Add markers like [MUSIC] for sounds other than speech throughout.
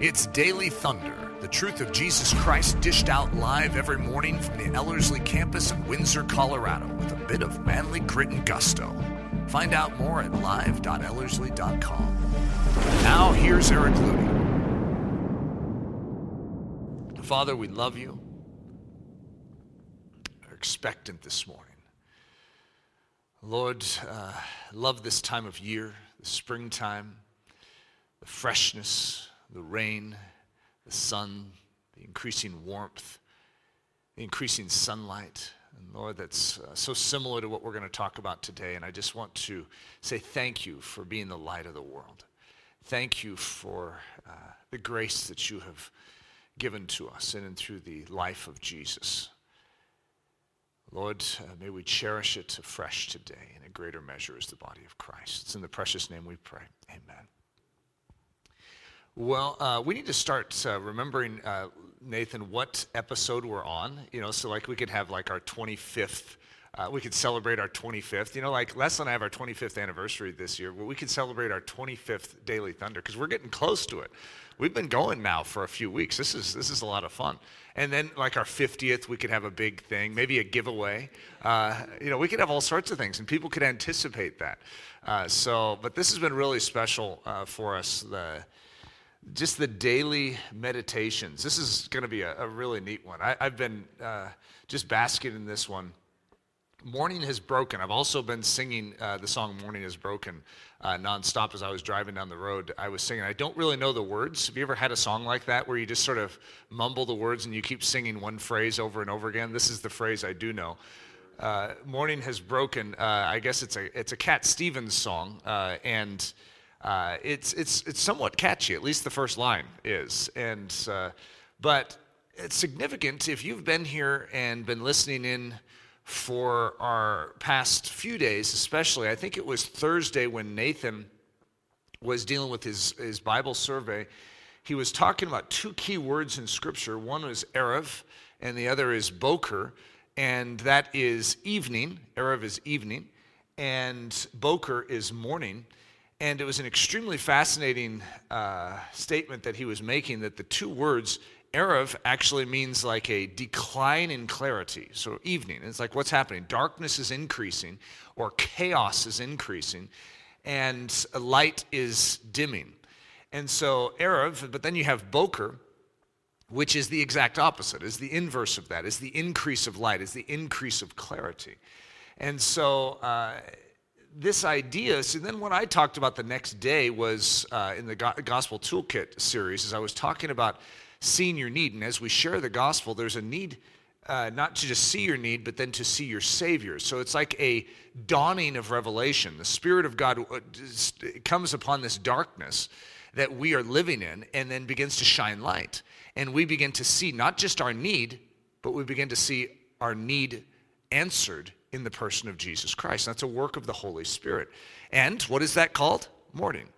It's Daily Thunder, the truth of Jesus Christ dished out live every morning from the Ellerslie campus in Windsor, Colorado, with a bit of manly grit and gusto. Find out more at live.ellerslie.com. Now, here's Eric Ludy. Father, we love you. We're expectant this morning. Lord, uh, love this time of year, the springtime, the freshness, the rain, the sun, the increasing warmth, the increasing sunlight. And Lord, that's uh, so similar to what we're going to talk about today. And I just want to say thank you for being the light of the world. Thank you for uh, the grace that you have given to us in and through the life of Jesus. Lord, uh, may we cherish it afresh today in a greater measure as the body of Christ. It's in the precious name we pray. Amen. Well, uh, we need to start uh, remembering, uh, Nathan, what episode we're on. You know, so like we could have like our 25th. Uh, we could celebrate our 25th. You know, like Les and I have our 25th anniversary this year. Well, we could celebrate our 25th Daily Thunder because we're getting close to it. We've been going now for a few weeks. This is this is a lot of fun. And then like our 50th, we could have a big thing, maybe a giveaway. Uh, you know, we could have all sorts of things, and people could anticipate that. Uh, so, but this has been really special for us. The just the daily meditations. This is going to be a, a, really neat one. I, have been uh, just basking in this one. Morning has broken. I've also been singing uh, the song Morning has broken uh, nonstop as I was driving down the road. I was singing. I don't really know the words. Have you ever had a song like that where you just sort of mumble the words and you keep singing one phrase over and over again? This is the phrase I do know. Uh, Morning has broken. Uh, I guess it's a it's a Cat Stevens song, uh, and uh, it's it's it's somewhat catchy. At least the first line is, and but it's significant if you've been here and been listening in for our past few days, especially. I think it was Thursday when Nathan was dealing with his, his Bible survey. He was talking about two key words in Scripture. One is Erev, and the other is Boker, and that is evening. Erev is evening, and Boker is morning. And it was an extremely fascinating uh, statement that he was making that the two words Erev actually means like a decline in clarity. So, evening. It's like what's happening? Darkness is increasing, or chaos is increasing, and light is dimming. And so, Erev, but then you have Boker, which is the exact opposite, is the inverse of that, is the increase of light, is the increase of clarity. And so, uh, this idea, so then what I talked about the next day was uh, in the Gospel Toolkit series, as I was talking about seeing your need. And as we share the gospel, there's a need uh, not to just see your need, but then to see your Savior. So it's like a dawning of revelation. The Spirit of God uh, comes upon this darkness that we are living in and then begins to shine light. And we begin to see not just our need, but we begin to see our need answered in the person of Jesus Christ. That's a work of the Holy Spirit. And what is that called? Morning.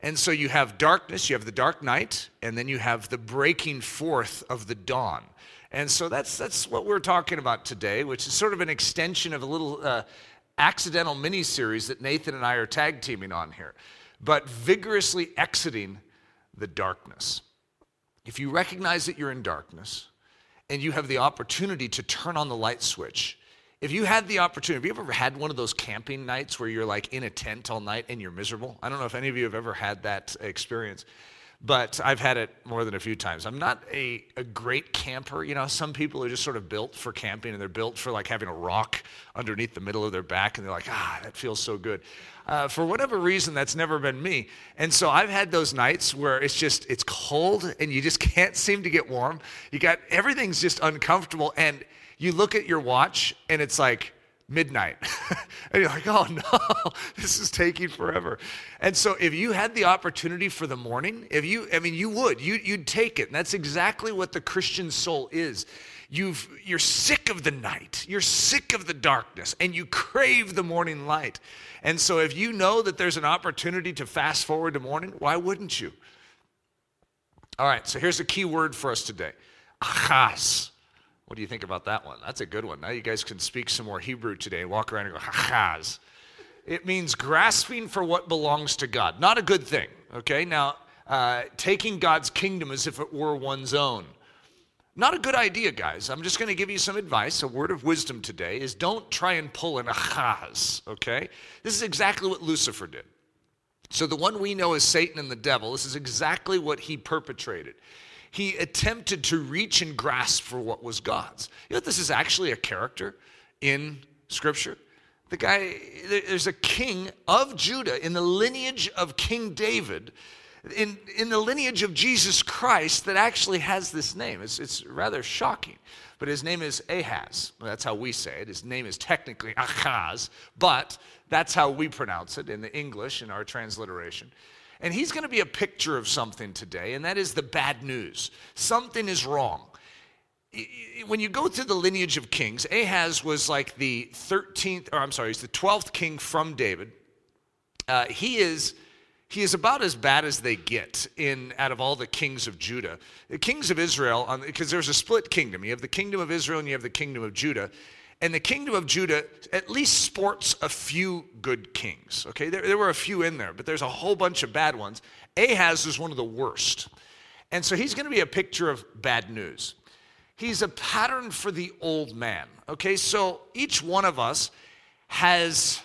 And so you have darkness, you have the dark night, and then you have the breaking forth of the dawn. And so that's, that's what we're talking about today, which is sort of an extension of a little uh, accidental mini series that Nathan and I are tag teaming on here. But vigorously exiting the darkness. If you recognize that you're in darkness and you have the opportunity to turn on the light switch, if you had the opportunity, have you ever had one of those camping nights where you're like in a tent all night and you're miserable? I don't know if any of you have ever had that experience, but I've had it more than a few times. I'm not a, a great camper. You know, some people are just sort of built for camping and they're built for like having a rock underneath the middle of their back and they're like, ah, that feels so good. Uh, for whatever reason, that's never been me. And so I've had those nights where it's just, it's cold and you just [LAUGHS] can't seem to get warm. You got, everything's just uncomfortable and you look at your watch and it's like midnight. [LAUGHS] and you're like, oh no, [LAUGHS] this is taking forever. And so if you had the opportunity for the morning, if you, I mean, you would, you, you'd take it. And that's exactly what the Christian soul is. You've, you're sick of the night, you're sick of the darkness, and you crave the morning light. And so if you know that there's an opportunity to fast forward to morning, why wouldn't you? All right, so here's a key word for us today. Achaz. What do you think about that one? That's a good one. Now you guys can speak some more Hebrew today walk around and go, hachaz. It means grasping for what belongs to God. Not a good thing, okay? Now, uh, taking God's kingdom as if it were one's own. Not a good idea, guys. I'm just going to give you some advice. A word of wisdom today is don't try and pull an Ahaz, okay? This is exactly what Lucifer did. So, the one we know as Satan and the devil, this is exactly what he perpetrated. He attempted to reach and grasp for what was God's. You know, this is actually a character in Scripture. The guy, there's a king of Judah in the lineage of King David, in, in the lineage of Jesus Christ, that actually has this name. It's, it's rather shocking. But his name is Ahaz. Well, that's how we say it. His name is technically Ahaz, but that's how we pronounce it in the English in our transliteration. And he's going to be a picture of something today, and that is the bad news. Something is wrong. When you go through the lineage of kings, Ahaz was like the 13th, or I'm sorry, he's the 12th king from David. Uh, he is he is about as bad as they get in out of all the kings of Judah. The kings of Israel, because there's a split kingdom. You have the kingdom of Israel and you have the kingdom of Judah. And the kingdom of Judah at least sports a few good kings. Okay, there, there were a few in there, but there's a whole bunch of bad ones. Ahaz is one of the worst. And so he's going to be a picture of bad news. He's a pattern for the old man. Okay, so each one of us has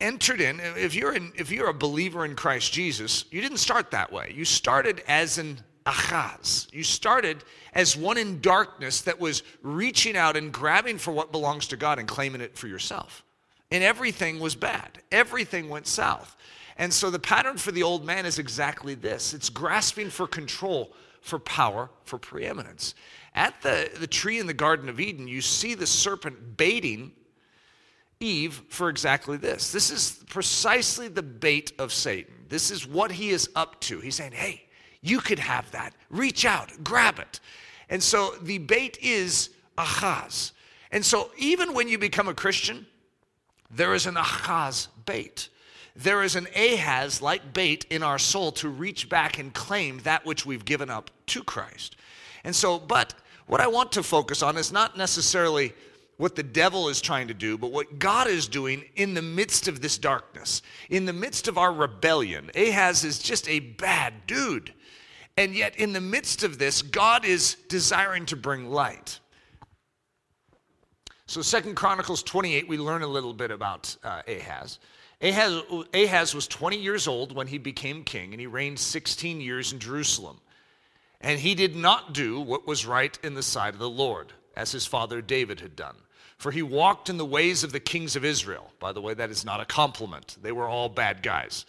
entered in if you're in, if you're a believer in Christ Jesus you didn't start that way you started as an Ahaz. You started as one in darkness that was reaching out and grabbing for what belongs to God and claiming it for yourself. And everything was bad, everything went south. And so the pattern for the old man is exactly this it's grasping for control, for power, for preeminence. At the, the tree in the Garden of Eden, you see the serpent baiting Eve for exactly this. This is precisely the bait of Satan. This is what he is up to. He's saying, hey, you could have that. Reach out, grab it. And so the bait is Ahaz. And so even when you become a Christian, there is an Ahaz bait. There is an Ahaz like bait in our soul to reach back and claim that which we've given up to Christ. And so, but what I want to focus on is not necessarily what the devil is trying to do, but what God is doing in the midst of this darkness, in the midst of our rebellion. Ahaz is just a bad dude. And yet, in the midst of this, God is desiring to bring light. So, Second Chronicles 28, we learn a little bit about uh, Ahaz. Ahaz. Ahaz was 20 years old when he became king, and he reigned 16 years in Jerusalem. And he did not do what was right in the sight of the Lord, as his father David had done. For he walked in the ways of the kings of Israel. By the way, that is not a compliment. They were all bad guys.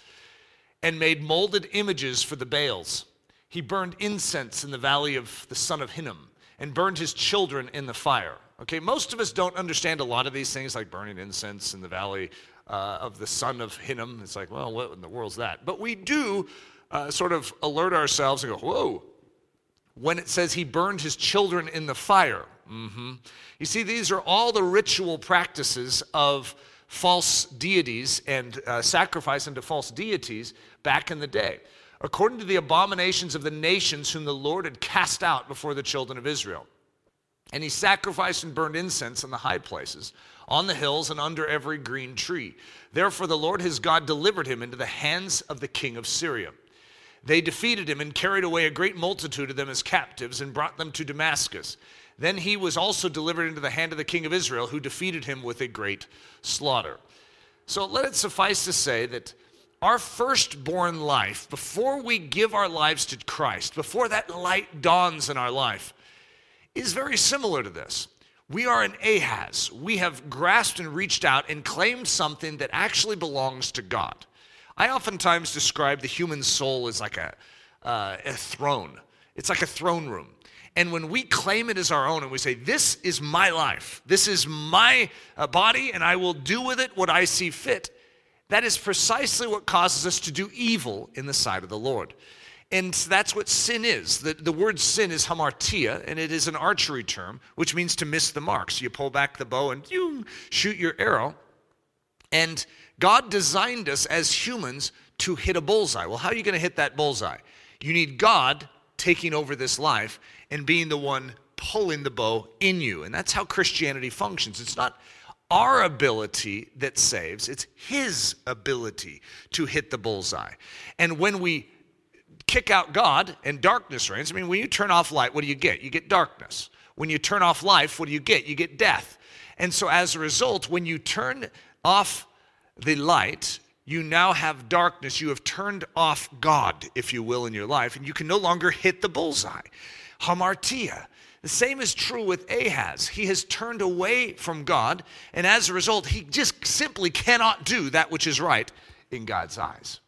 And made molded images for the Baals he burned incense in the valley of the son of Hinnom and burned his children in the fire. Okay, most of us don't understand a lot of these things like burning incense in the valley uh, of the son of Hinnom. It's like, well, what in the world's that? But we do uh, sort of alert ourselves and go, whoa, when it says he burned his children in the fire. Mm-hmm. You see, these are all the ritual practices of false deities and uh, sacrifice unto false deities back in the day according to the abominations of the nations whom the Lord had cast out before the children of Israel. And he sacrificed and burned incense in the high places, on the hills, and under every green tree. Therefore, the Lord his God delivered him into the hands of the king of Syria. They defeated him and carried away a great multitude of them as captives and brought them to Damascus. Then he was also delivered into the hand of the king of Israel, who defeated him with a great slaughter. So let it suffice to say that our firstborn life, before we give our lives to Christ, before that light dawns in our life, is very similar to this. We are an Ahaz. We have grasped and reached out and claimed something that actually belongs to God. I oftentimes describe the human soul as like a, uh, a throne, it's like a throne room. And when we claim it as our own and we say, This is my life, this is my uh, body, and I will do with it what I see fit, that is precisely what causes us to do evil in the sight of the Lord. And that's what sin is. The, the word sin is hamartia, and it is an archery term, which means to miss the mark. So you pull back the bow and you shoot your arrow. And God designed us as humans to hit a bullseye. Well, how are you going to hit that bullseye? You need God taking over this life and being the one pulling the bow in you. And that's how Christianity functions. It's not our ability that saves, it's His ability to hit the bullseye. And when we kick out God and darkness reigns, I mean, when you turn off light, what do you get? You get darkness. When you turn off life, what do you get? You get death. And so as a result, when you turn off the light, you now have darkness. You have turned off God, if you will, in your life, and you can no longer hit the bullseye. Hamartia. The same is true with Ahaz. He has turned away from God, and as a result, he just simply cannot do that which is right in God's eyes.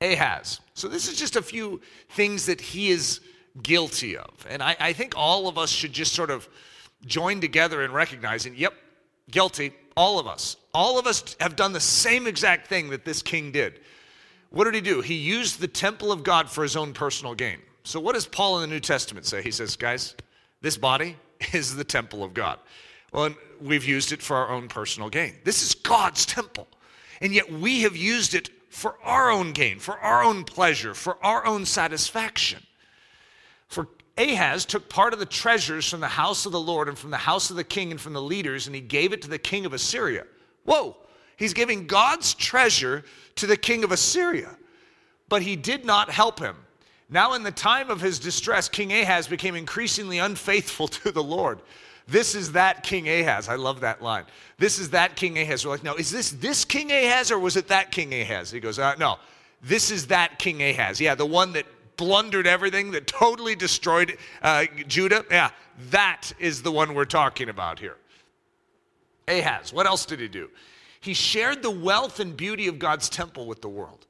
Ahaz. So, this is just a few things that he is guilty of. And I, I think all of us should just sort of join together in recognizing, yep, guilty, all of us. All of us have done the same exact thing that this king did. What did he do? He used the temple of God for his own personal gain. So, what does Paul in the New Testament say? He says, guys, this body [LAUGHS] is the temple of God. Well, we've used it for our own personal gain. This is God's temple. And yet we have used it for our own gain, for our own pleasure, for our own satisfaction. For Ahaz took part of the treasures from the house of the Lord and from the house of the king and from the leaders, and he gave it to the king of Assyria. Whoa, he's giving God's treasure to the king of Assyria. But he did not help him. Now, in the time of his distress, King Ahaz became increasingly unfaithful [LAUGHS] to the Lord. This is that King Ahaz. I love that line. This is that King Ahaz. We're like, no, is this this King Ahaz or was it that King Ahaz? He goes, uh, no, this is that King Ahaz. Yeah, the one that blundered everything, that totally destroyed uh, Judah. Yeah, that is the one we're talking about here. Ahaz. What else did he do? He shared the wealth and beauty of God's temple with the world.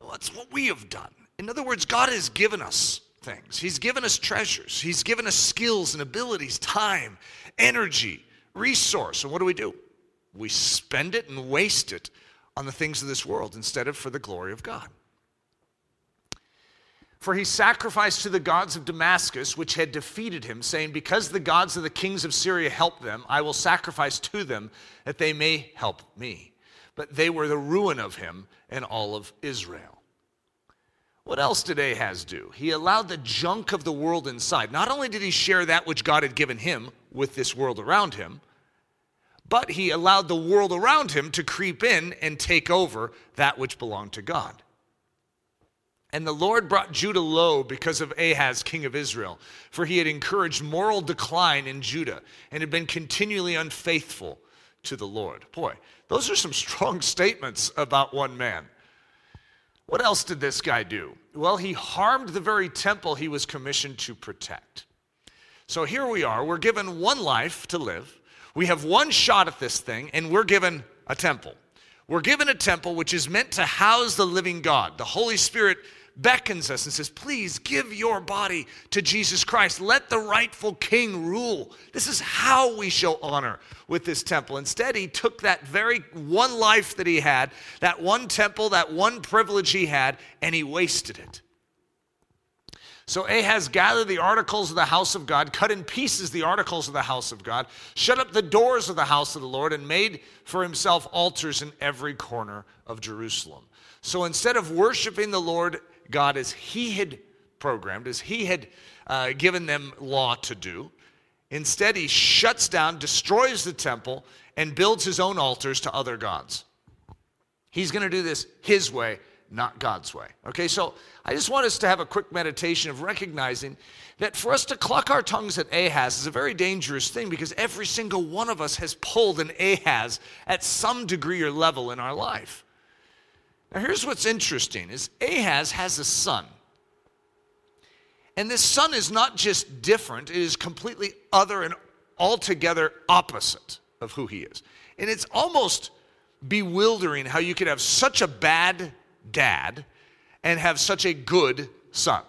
Well, that's what we have done. In other words, God has given us things. He's given us treasures. He's given us skills and abilities, time, energy, resource. And what do we do? We spend it and waste it on the things of this world instead of for the glory of God. For he sacrificed to the gods of Damascus, which had defeated him, saying, Because the gods of the kings of Syria helped them, I will sacrifice to them that they may help me. But they were the ruin of him and all of Israel. What else did Ahaz do? He allowed the junk of the world inside. Not only did he share that which God had given him with this world around him, but he allowed the world around him to creep in and take over that which belonged to God. And the Lord brought Judah low because of Ahaz, king of Israel, for he had encouraged moral decline in Judah and had been continually unfaithful to the Lord. Boy, those are some strong [LAUGHS] statements about one man. What else did this guy do? Well, he harmed the very temple he was commissioned to protect. So here we are. We're given one life to live. We have one shot at this thing, and we're given a temple. We're given a temple which is meant to house the living God. The Holy Spirit beckons us and says, Please give your body to Jesus Christ. Let the rightful king rule. This is how we show honor with this temple. Instead, he took that very one life that he had, that one temple, that one privilege he had, and he wasted it. So Ahaz gathered the articles of the house of God, cut in pieces the articles of the house of God, shut up the doors of the house of the Lord, and made for himself altars in every corner of Jerusalem. So instead of worshiping the Lord God as He had programmed, as He had uh, given them law to do. Instead, He shuts down, destroys the temple, and builds His own altars to other gods. He's going to do this His way, not God's way. Okay, so I just want us to have a quick meditation of recognizing that for us to cluck our tongues at Ahaz is a very dangerous thing because every single one of us has pulled an Ahaz at some degree or level in our life. Now, here's what's interesting is Ahaz has a son. And this son is not just different, it is completely other and altogether opposite of who he is. And it's almost bewildering how you could have such a bad dad and have such a good son.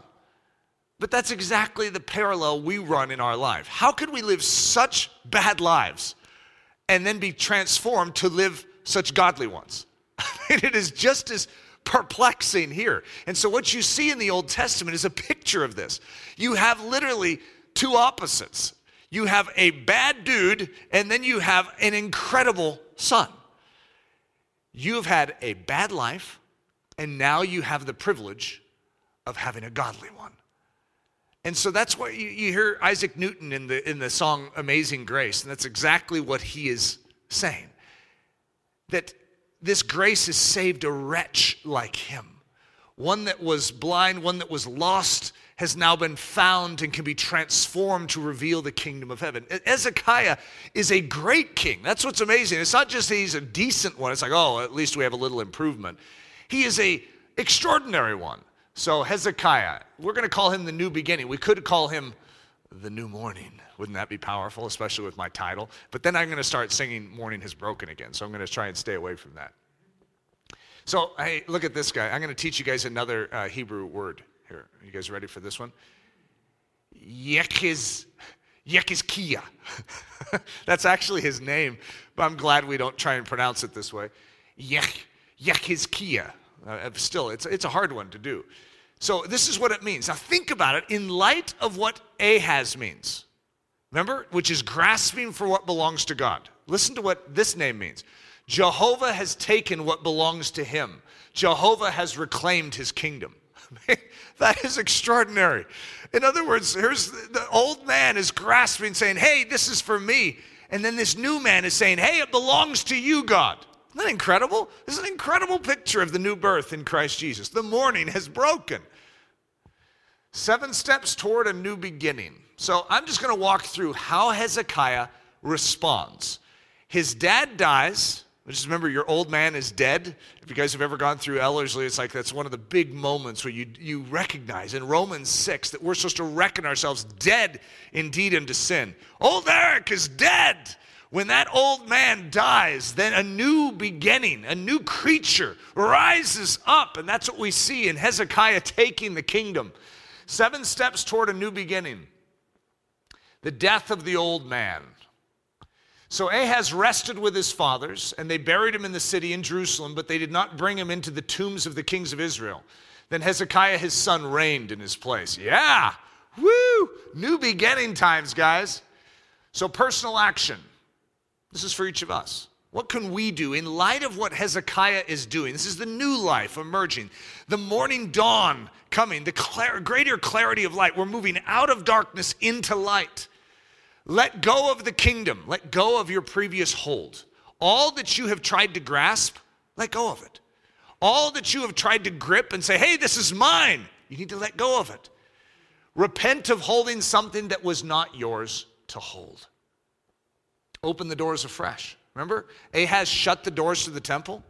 But that's exactly the parallel we run in our life. How could we live such bad lives and then be transformed to live such godly ones? [LAUGHS] it is just as perplexing here. And so, what you see in the Old Testament is a picture of this. You have literally two opposites you have a bad dude, and then you have an incredible son. You've had a bad life, and now you have the privilege of having a godly one. And so that's what you, you hear Isaac Newton in the, in the song Amazing Grace, and that's exactly what he is saying. That this grace has saved a wretch like him, one that was blind, one that was lost, has now been found and can be transformed to reveal the kingdom of heaven. Hezekiah is a great king. That's what's amazing. It's not just he's a decent one. It's like, oh, at least we have a little improvement. He is a extraordinary one. So Hezekiah, we're going to call him the new beginning. We could call him the new morning. Wouldn't that be powerful, especially with my title? But then I'm going to start singing Morning Has Broken again. So I'm going to try and stay away from that. So, hey, look at this guy. I'm going to teach you guys another uh, Hebrew word. Here, you guys ready for this one? Yekiz, Yekizkia. [LAUGHS] That's actually his name, but I'm glad we don't try and pronounce it this way. Yek, Yekizkia. Uh, still, it's, it's a hard one to do. So this is what it means. Now think about it in light of what Ahaz means. Remember? Which is grasping for what belongs to God. Listen to what this name means. Jehovah has taken what belongs to him. Jehovah has reclaimed his kingdom. [LAUGHS] that is extraordinary. In other words, here's the old man is grasping, saying, Hey, this is for me. And then this new man is saying, Hey, it belongs to you, God. Isn't that incredible? This is an incredible picture of the new birth in Christ Jesus. The morning has broken. Seven steps toward a new beginning. So I'm just going to walk through how Hezekiah responds. His dad dies. Just remember, your old man is dead. If you guys have ever gone through Ellerslie, it's like that's one of the big moments where you, you recognize in Romans 6 that we're supposed to reckon ourselves dead indeed unto sin. Old Eric is dead. When that old man dies, then a new beginning, a new creature rises up. And that's what we see in Hezekiah taking the kingdom. Seven steps toward a new beginning. The death of the old man. So Ahaz rested with his fathers, and they buried him in the city in Jerusalem, but they did not bring him into the tombs of the kings of Israel. Then Hezekiah, his son, reigned in his place. Yeah, woo, new beginning times, guys. So, personal action. This is for each of us. What can we do in light of what Hezekiah is doing? This is the new life emerging, the morning dawn coming, the greater clarity of light. We're moving out of darkness into light. Let go of the kingdom. Let go of your previous hold. All that you have tried to grasp, let go of it. All that you have tried to grip and say, hey, this is mine, you need to let go of it. Repent of holding something that was not yours to hold. Open the doors afresh. Remember, Ahaz shut the doors to the temple.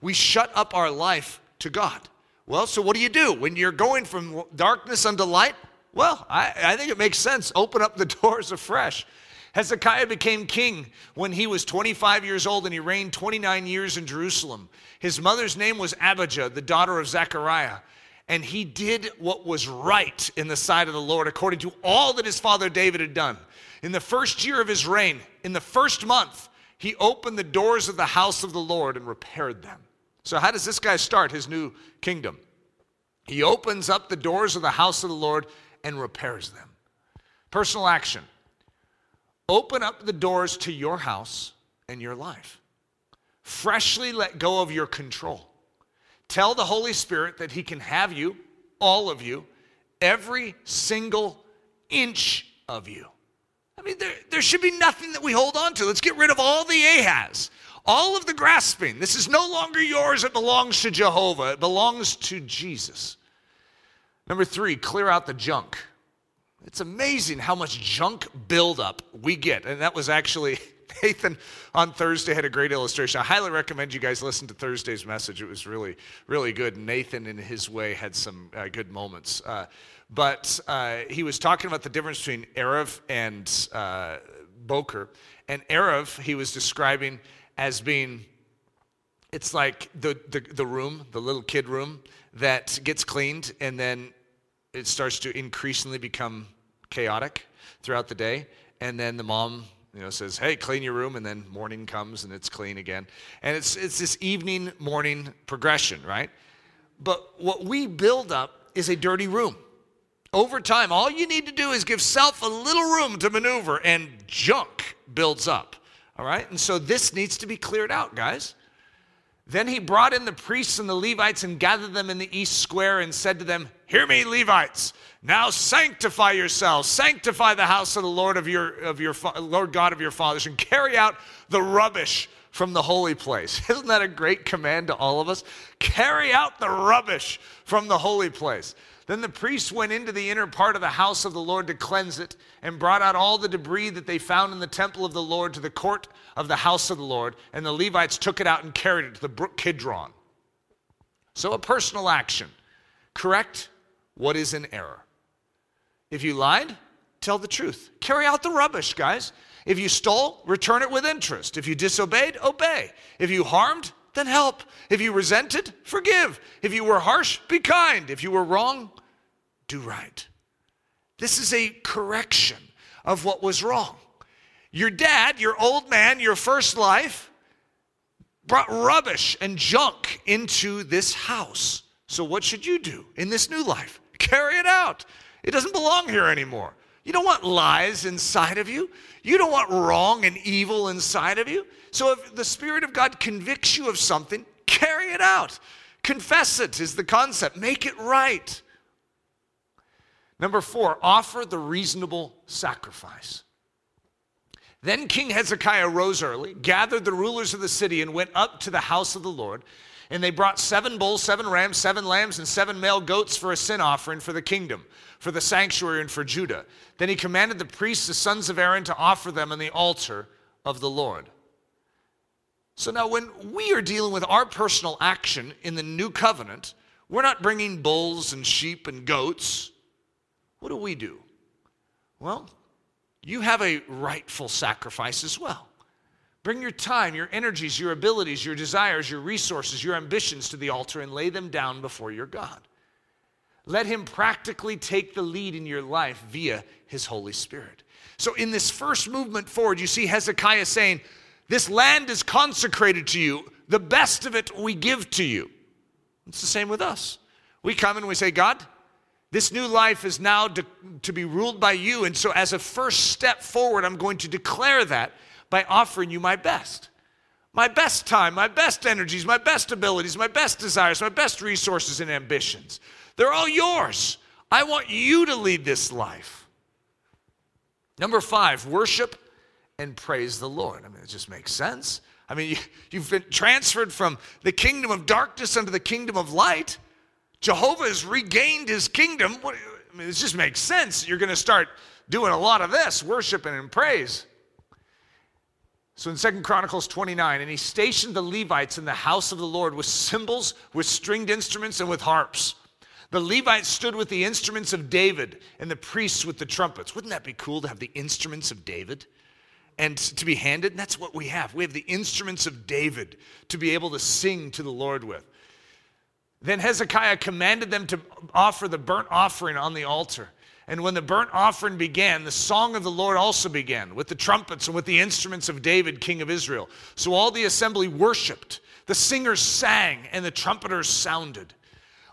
We shut up our life to God. Well, so what do you do when you're going from darkness unto light? Well, I, I think it makes sense. Open up the [LAUGHS] doors afresh. Hezekiah became king when he was 25 years old and he reigned 29 years in Jerusalem. His mother's name was Abijah, the daughter of Zechariah. And he did what was right in the sight of the Lord according to all that his father David had done. In the first year of his reign, in the first month, he opened the doors of the house of the Lord and repaired them. So, how does this guy start his new kingdom? He opens up the doors of the house of the Lord and repairs them. Personal action open up the doors to your house and your life. Freshly let go of your control. Tell the Holy Spirit that He can have you, all of you, every single inch of you. Mean, there, there should be nothing that we hold on to. Let's get rid of all the Ahaz, all of the grasping. This is no longer yours, it belongs to Jehovah, it belongs to Jesus. Number three, clear out the junk. It's amazing how much junk buildup we get. And that was actually, [LAUGHS] Nathan on Thursday had a great illustration. I highly recommend you guys listen to Thursday's message. It was really, really good. Nathan, in his way, had some uh, good moments. Uh, but uh, he was talking about the difference between Erev and uh, Boker. And Erev, he was describing as being, it's like the, the, the room, the little kid room that gets cleaned and then it starts to increasingly become chaotic throughout the day. And then the mom, you know, says, "Hey, clean your room," and then morning comes and it's clean again. And it's it's this evening morning progression, right? But what we build up is a dirty room. Over time, all you need to do is give self a little room to maneuver, and junk builds up. All right? And so this needs to be cleared out, guys. Then he brought in the priests and the Levites and gathered them in the east square and said to them, Hear me, Levites. Now sanctify yourselves, sanctify the house of the Lord of your, of your Lord God of your fathers, and carry out the rubbish from the holy place. [LAUGHS] Isn't that a great command to all of us? Carry out the rubbish from the holy place. Then the priests went into the inner part of the house of the Lord to cleanse it, and brought out all the debris that they found in the temple of the Lord to the court of the house of the Lord. And the Levites took it out and carried it to the brook Kidron. So, a personal action. Correct what is in error. If you lied, tell the truth. Carry out the rubbish, guys. If you stole, return it with interest. If you disobeyed, obey. If you harmed, then help. If you resented, forgive. If you were harsh, be kind. If you were wrong, do right. This is a correction of what was wrong. Your dad, your old man, your first life, brought rubbish and junk into this house. So, what should you do in this new life? Carry it out. It doesn't belong here anymore. You don't want lies inside of you. You don't want wrong and evil inside of you. So if the Spirit of God convicts you of something, carry it out. Confess it is the concept. Make it right. Number four, offer the reasonable sacrifice. Then King Hezekiah rose early, gathered the rulers of the city, and went up to the house of the Lord. And they brought seven bulls, seven rams, seven lambs, and seven male goats for a sin offering for the kingdom, for the sanctuary, and for Judah. Then he commanded the priests, the sons of Aaron, to offer them on the altar of the Lord. So now, when we are dealing with our personal action in the new covenant, we're not bringing bulls and sheep and goats. What do we do? Well, you have a rightful sacrifice as well. Bring your time, your energies, your abilities, your desires, your resources, your ambitions to the altar and lay them down before your God. Let Him practically take the lead in your life via His Holy Spirit. So, in this first movement forward, you see Hezekiah saying, This land is consecrated to you. The best of it we give to you. It's the same with us. We come and we say, God, this new life is now to, be ruled by you. And so, as a first step forward, I'm going to declare that by offering you my best. My best time, my best energies, my best abilities, my best desires, my best resources and ambitions. They're all yours. I want you to lead this life. Number five, worship and praise the Lord. I mean, it just makes sense. I mean, [LAUGHS] you, have been transferred from the kingdom of darkness unto the kingdom of light. Jehovah has regained his kingdom. What, I mean, it just makes sense. You're going to start doing a lot of this, worshiping and praise. So in Second Chronicles 29, and he stationed the Levites in the house of the Lord with cymbals, with stringed instruments, and with harps. The Levites stood with the instruments of David, and the priests with the trumpets. Wouldn't that be cool to have the instruments of David? And to be handed? And that's what we have. We have the instruments of David to be able to sing to the Lord with. Then Hezekiah commanded them to offer the burnt offering on the altar. And when the burnt offering began, the song of the Lord also began with the trumpets and with the instruments of David, king of Israel. So all the assembly worshiped, the singers sang, and the trumpeters sounded.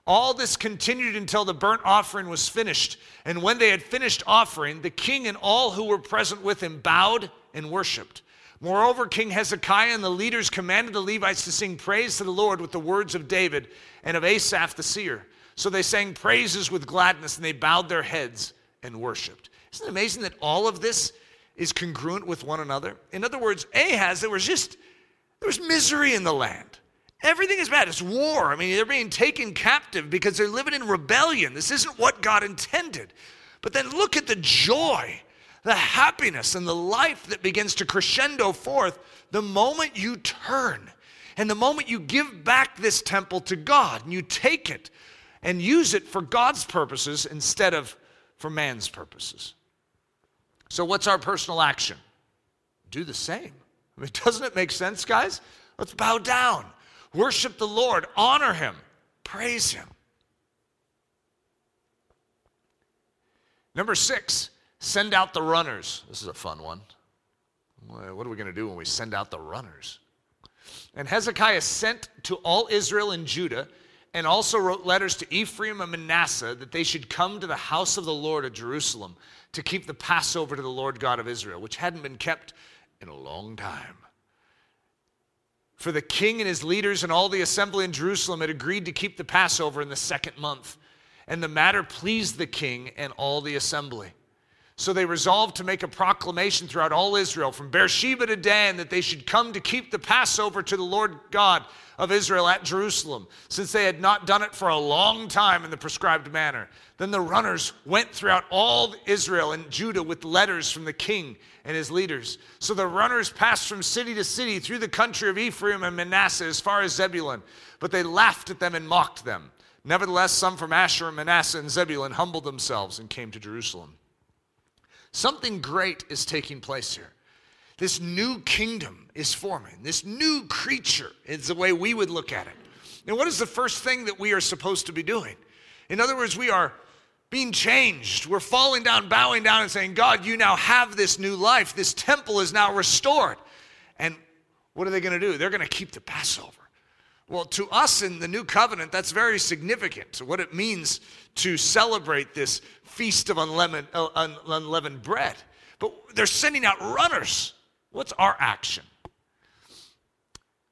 All this continued until the burnt offering was finished. And when they had finished offering, the king and all who were present with him bowed and worshiped. Moreover, King Hezekiah and the leaders commanded the Levites to sing praise to the Lord with the words of David and of Asaph the seer. So they sang praises with gladness and they bowed their heads and worshiped. Isn't it amazing that all of this is congruent with one another? In other words, Ahaz, there was just, there was misery in the land. Everything is bad. It's war. I mean, they're being taken captive because they're living in rebellion. This isn't what God intended. But then look at the joy, the happiness, and the life that begins to crescendo forth the moment you turn and the moment you give back this temple to God and you take it and use it for God's purposes instead of for man's purposes. So, what's our personal action? Do the same. I mean, [LAUGHS] doesn't it make sense, guys? Let's bow down, worship the Lord, honor Him, praise Him. Number six, send out the runners. This is a fun one. What are we going to do when we send out the runners? And Hezekiah sent to all Israel and Judah and also wrote letters to Ephraim and Manasseh that they should come to the house of the Lord at Jerusalem to keep the Passover to the Lord God of Israel, which hadn't been kept in a long time. For the king and his leaders and all the assembly in Jerusalem had agreed to keep the Passover in the second month. And the matter pleased the king and all the assembly. So they resolved to make a proclamation throughout all Israel, from Beersheba to Dan, that they should come to keep the Passover to the Lord God of Israel at Jerusalem, since they had not done it for a long time in the prescribed manner. Then the runners went throughout all Israel and Judah with letters from the king and his leaders. So the runners passed from city to city through the country of Ephraim and Manasseh as far as Zebulun, but they laughed at them and mocked them. Nevertheless, some from Asher and Manasseh and Zebulun humbled themselves and came to Jerusalem. Something great is taking place here. This new kingdom is forming. This new creature is the way we would look at it. And what is the first thing that we are supposed to be doing? In other words, we are being changed. We're falling down, bowing down, and saying, God, you now have this new life. This temple is now restored. And what are they going to do? They're going to keep the Passover. Well, to us in the new covenant, that's very significant. what it means to celebrate this feast of unleavened, uh, unleavened bread. But they're sending out runners. What's our action?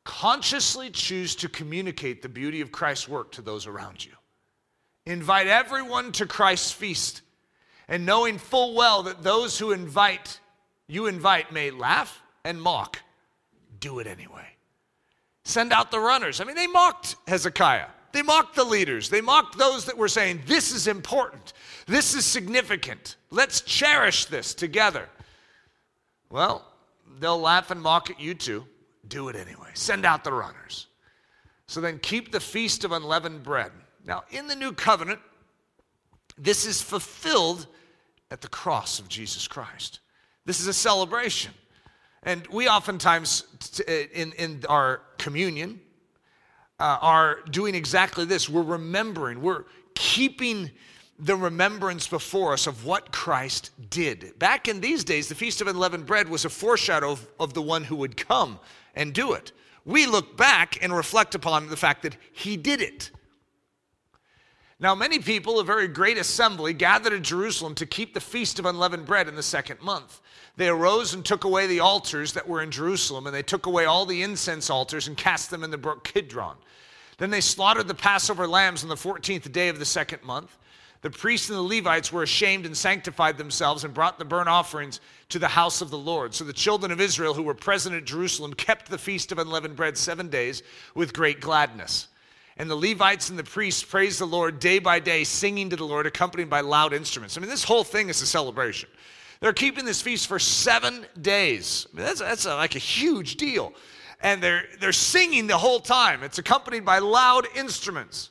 Consciously choose to communicate the beauty of Christ's work to those around you. Invite everyone to Christ's feast, and knowing full well that those who invite, you invite, may laugh and mock, do it anyway. Send out the runners. I mean, they mocked Hezekiah. They mocked the leaders. They mocked those that were saying, This is important. This is significant. Let's cherish this together. Well, they'll laugh and mock at you too. Do it anyway. Send out the runners. So then keep the feast of unleavened bread. Now, in the new covenant, this is fulfilled at the cross of Jesus Christ. This is a celebration. And we oftentimes, in, in our communion, uh, are doing exactly this. We're remembering, we're keeping the remembrance before us of what Christ did. Back in these days, the Feast of Unleavened Bread was a foreshadow of, of the one who would come and do it. We look back and reflect upon the fact that he did it. Now, many people, a very great assembly, gathered in Jerusalem to keep the Feast of Unleavened Bread in the second month. They arose and took away the altars that were in Jerusalem, and they took away all the incense altars and cast them in the brook Kidron. Then they slaughtered the Passover lambs on the 14th day of the second month. The priests and the Levites were ashamed and sanctified themselves and brought the burnt offerings to the house of the Lord. So the children of Israel who were present at Jerusalem kept the feast of unleavened bread seven days with great gladness. And the Levites and the priests praised the Lord day by day, singing to the Lord, accompanied by loud instruments. I mean, this whole thing is a celebration. They're keeping this feast for seven days. I mean, that's, that's a, like a huge deal. And they're, they're singing the whole time. It's accompanied by loud instruments.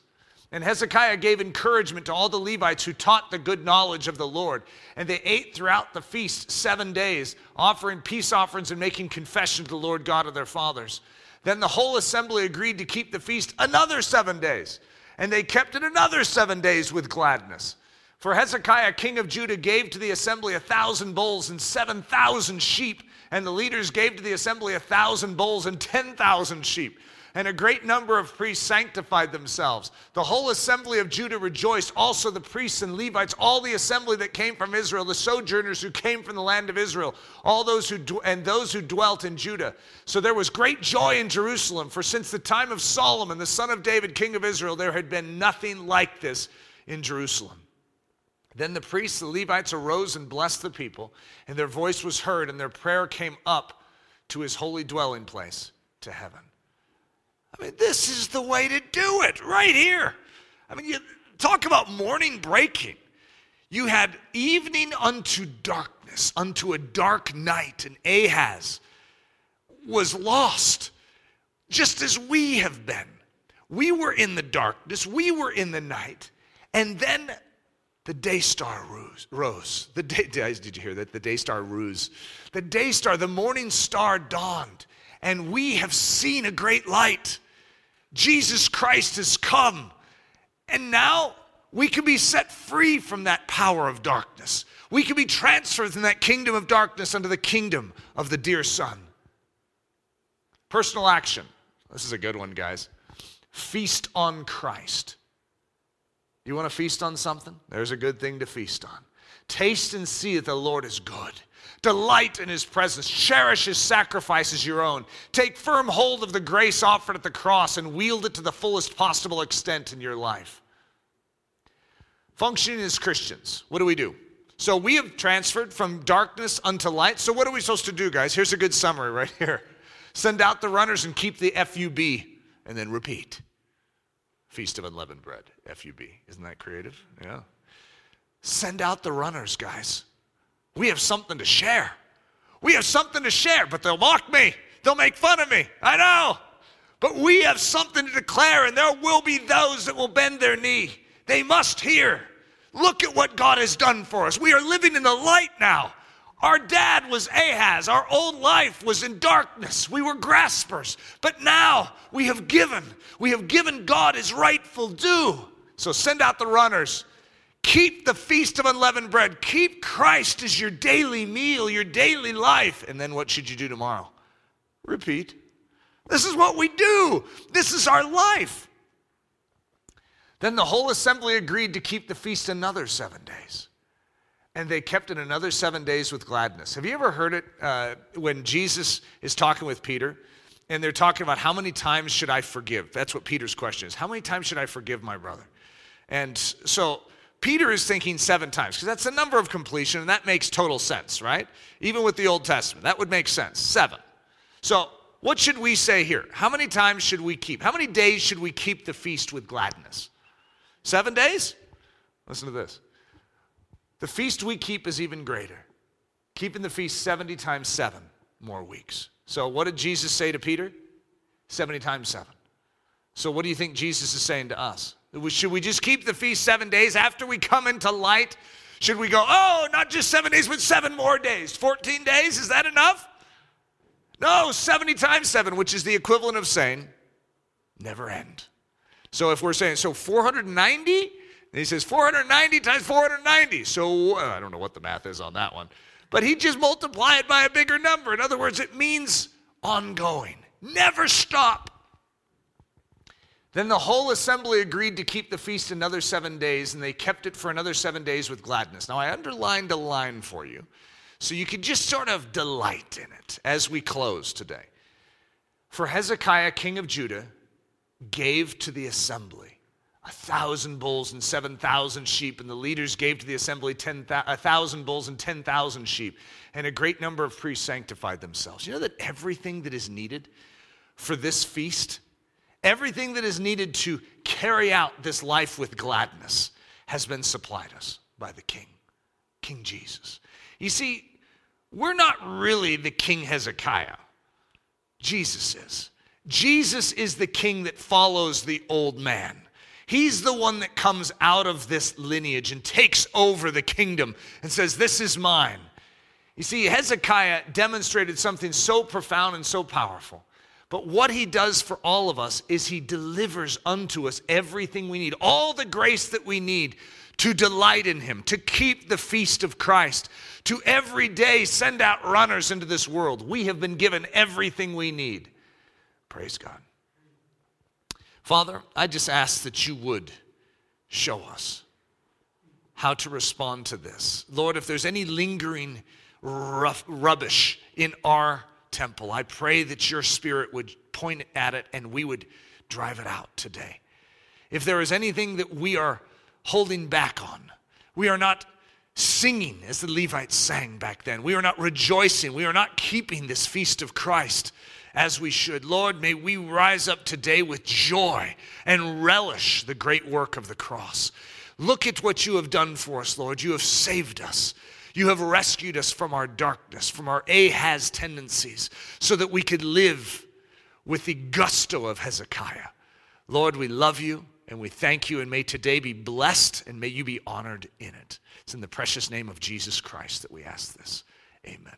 And Hezekiah gave encouragement to all the Levites who taught the good knowledge of the Lord. And they ate throughout the feast seven days, offering peace offerings and making confession to the Lord God of their fathers. Then the whole assembly agreed to keep the feast another seven days, and they kept it another seven days with gladness. For Hezekiah, king of Judah, gave to the assembly a thousand bulls and seven thousand sheep, and the leaders gave to the assembly a thousand bulls and ten thousand sheep and a great number of priests sanctified themselves. The whole assembly of Judah rejoiced, also the priests and Levites, all the assembly that came from Israel, the sojourners who came from the land of Israel, all those who and those who dwelt in Judah. So there was great joy in Jerusalem, for since the time of Solomon, the son of David, king of Israel, there had been nothing like this in Jerusalem. Then the priests, the Levites arose and blessed the people, and their voice was heard, and their prayer came up to his holy dwelling place, to heaven. I mean, this is the way to do it right here. I mean, you talk about morning breaking. You had evening unto darkness, unto a dark night, and Ahaz was lost, just as we have been. We were in the darkness, we were in the night, and then the day star rose. The day, did you hear that? The day star rose. The day star, the morning star dawned, and we have seen a great light. Jesus Christ has come. And now we can be set free from that power of darkness. We can be transferred from that kingdom of darkness unto the kingdom of the dear Son. Personal action. This is a good one, guys. Feast on Christ. You want to feast on something? There's a good thing to feast on. Taste and see that the Lord is good. Delight in his presence. Cherish his sacrifice as your own. Take firm hold of the grace offered at the cross and wield it to the fullest possible extent in your life. Functioning as Christians, what do we do? So we have transferred from darkness unto light. So what are we supposed to do, guys? Here's a good summary right [LAUGHS] here. Send out the runners and keep the FUB, and then repeat. Feast of Unleavened Bread, FUB. Isn't that creative? Yeah. Send out the runners, guys. We have something to share. We have something to share, but they'll mock me. They'll make fun of me. I know. But we have something to declare, and there will be those that will bend their knee. They must hear. Look at what God has done for us. We are living in the light now. Our dad was Ahaz. Our old life was in darkness. We were graspers. But now we have given. We have given God his rightful due. So send out the runners. Keep the feast of unleavened bread. Keep Christ as your daily meal, your daily life. And then what should you do tomorrow? Repeat. This is what we do. This is our life. Then the whole assembly agreed to keep the feast another seven days. And they kept it another seven days with gladness. Have you ever heard it uh, when Jesus is talking with Peter? And they're talking about how many times should I forgive? That's what Peter's question is. How many times should I forgive my brother? And so Peter is thinking seven times because that's the number of completion, and that makes total sense, right? Even with the Old Testament, that would make sense. Seven. So, what should we say here? How many times should we keep? How many days should we keep the feast with gladness? Seven days? Listen to this. The feast we keep is even greater. Keeping the feast 70 times seven more weeks. So, what did Jesus say to Peter? 70 times seven. So, what do you think Jesus is saying to us? Should we just keep the feast seven days after we come into light? Should we go, oh, not just seven days, but seven more days? 14 days, is that enough? No, 70 times seven, which is the equivalent of saying, never end. So if we're saying, so 490, and he says 490 times 490. So uh, I don't know what the math is on that one. But he just multiply it by a bigger number. In other words, it means ongoing. Never stop. Then the whole assembly agreed to keep the feast another seven days, and they kept it for another seven days with gladness. Now, I underlined a line for you, so you could just sort of delight in it as we close today. For Hezekiah, king of Judah, gave to the assembly a thousand bulls and seven thousand sheep, and the leaders gave to the assembly ten a thousand bulls and ten thousand sheep, and a great number of priests sanctified themselves. You know that everything that is needed for this feast, everything that is needed to carry out this life with gladness, has been supplied us by the King, King Jesus. You see, we're not really the King Hezekiah. Jesus is. Jesus is the king that follows the old man. He's the one that comes out of this lineage and takes over the kingdom and says, This is mine. You see, Hezekiah demonstrated something so profound and so powerful. But what he does for all of us is he delivers unto us everything we need, all the grace that we need to delight in him, to keep the feast of Christ, to every day send out runners into this world. We have been given everything we need. Praise God. Father, I just ask that you would show us how to respond to this. Lord, if there's any lingering rough, rubbish in our temple, I pray that your spirit would point at it and we would drive it out today. If there is anything that we are holding back on, we are not singing as the Levites sang back then, we are not rejoicing, we are not keeping this feast of Christ as we should. Lord, may we rise up today with joy and relish the great work of the cross. Look at what you have done for us, Lord. You have saved us. You have rescued us from our darkness, from our Ahaz tendencies, so that we could live with the gusto of Hezekiah. Lord, we love you and we thank you, and may today be blessed and may you be honored in it. It's in the precious name of Jesus Christ that we ask this. Amen.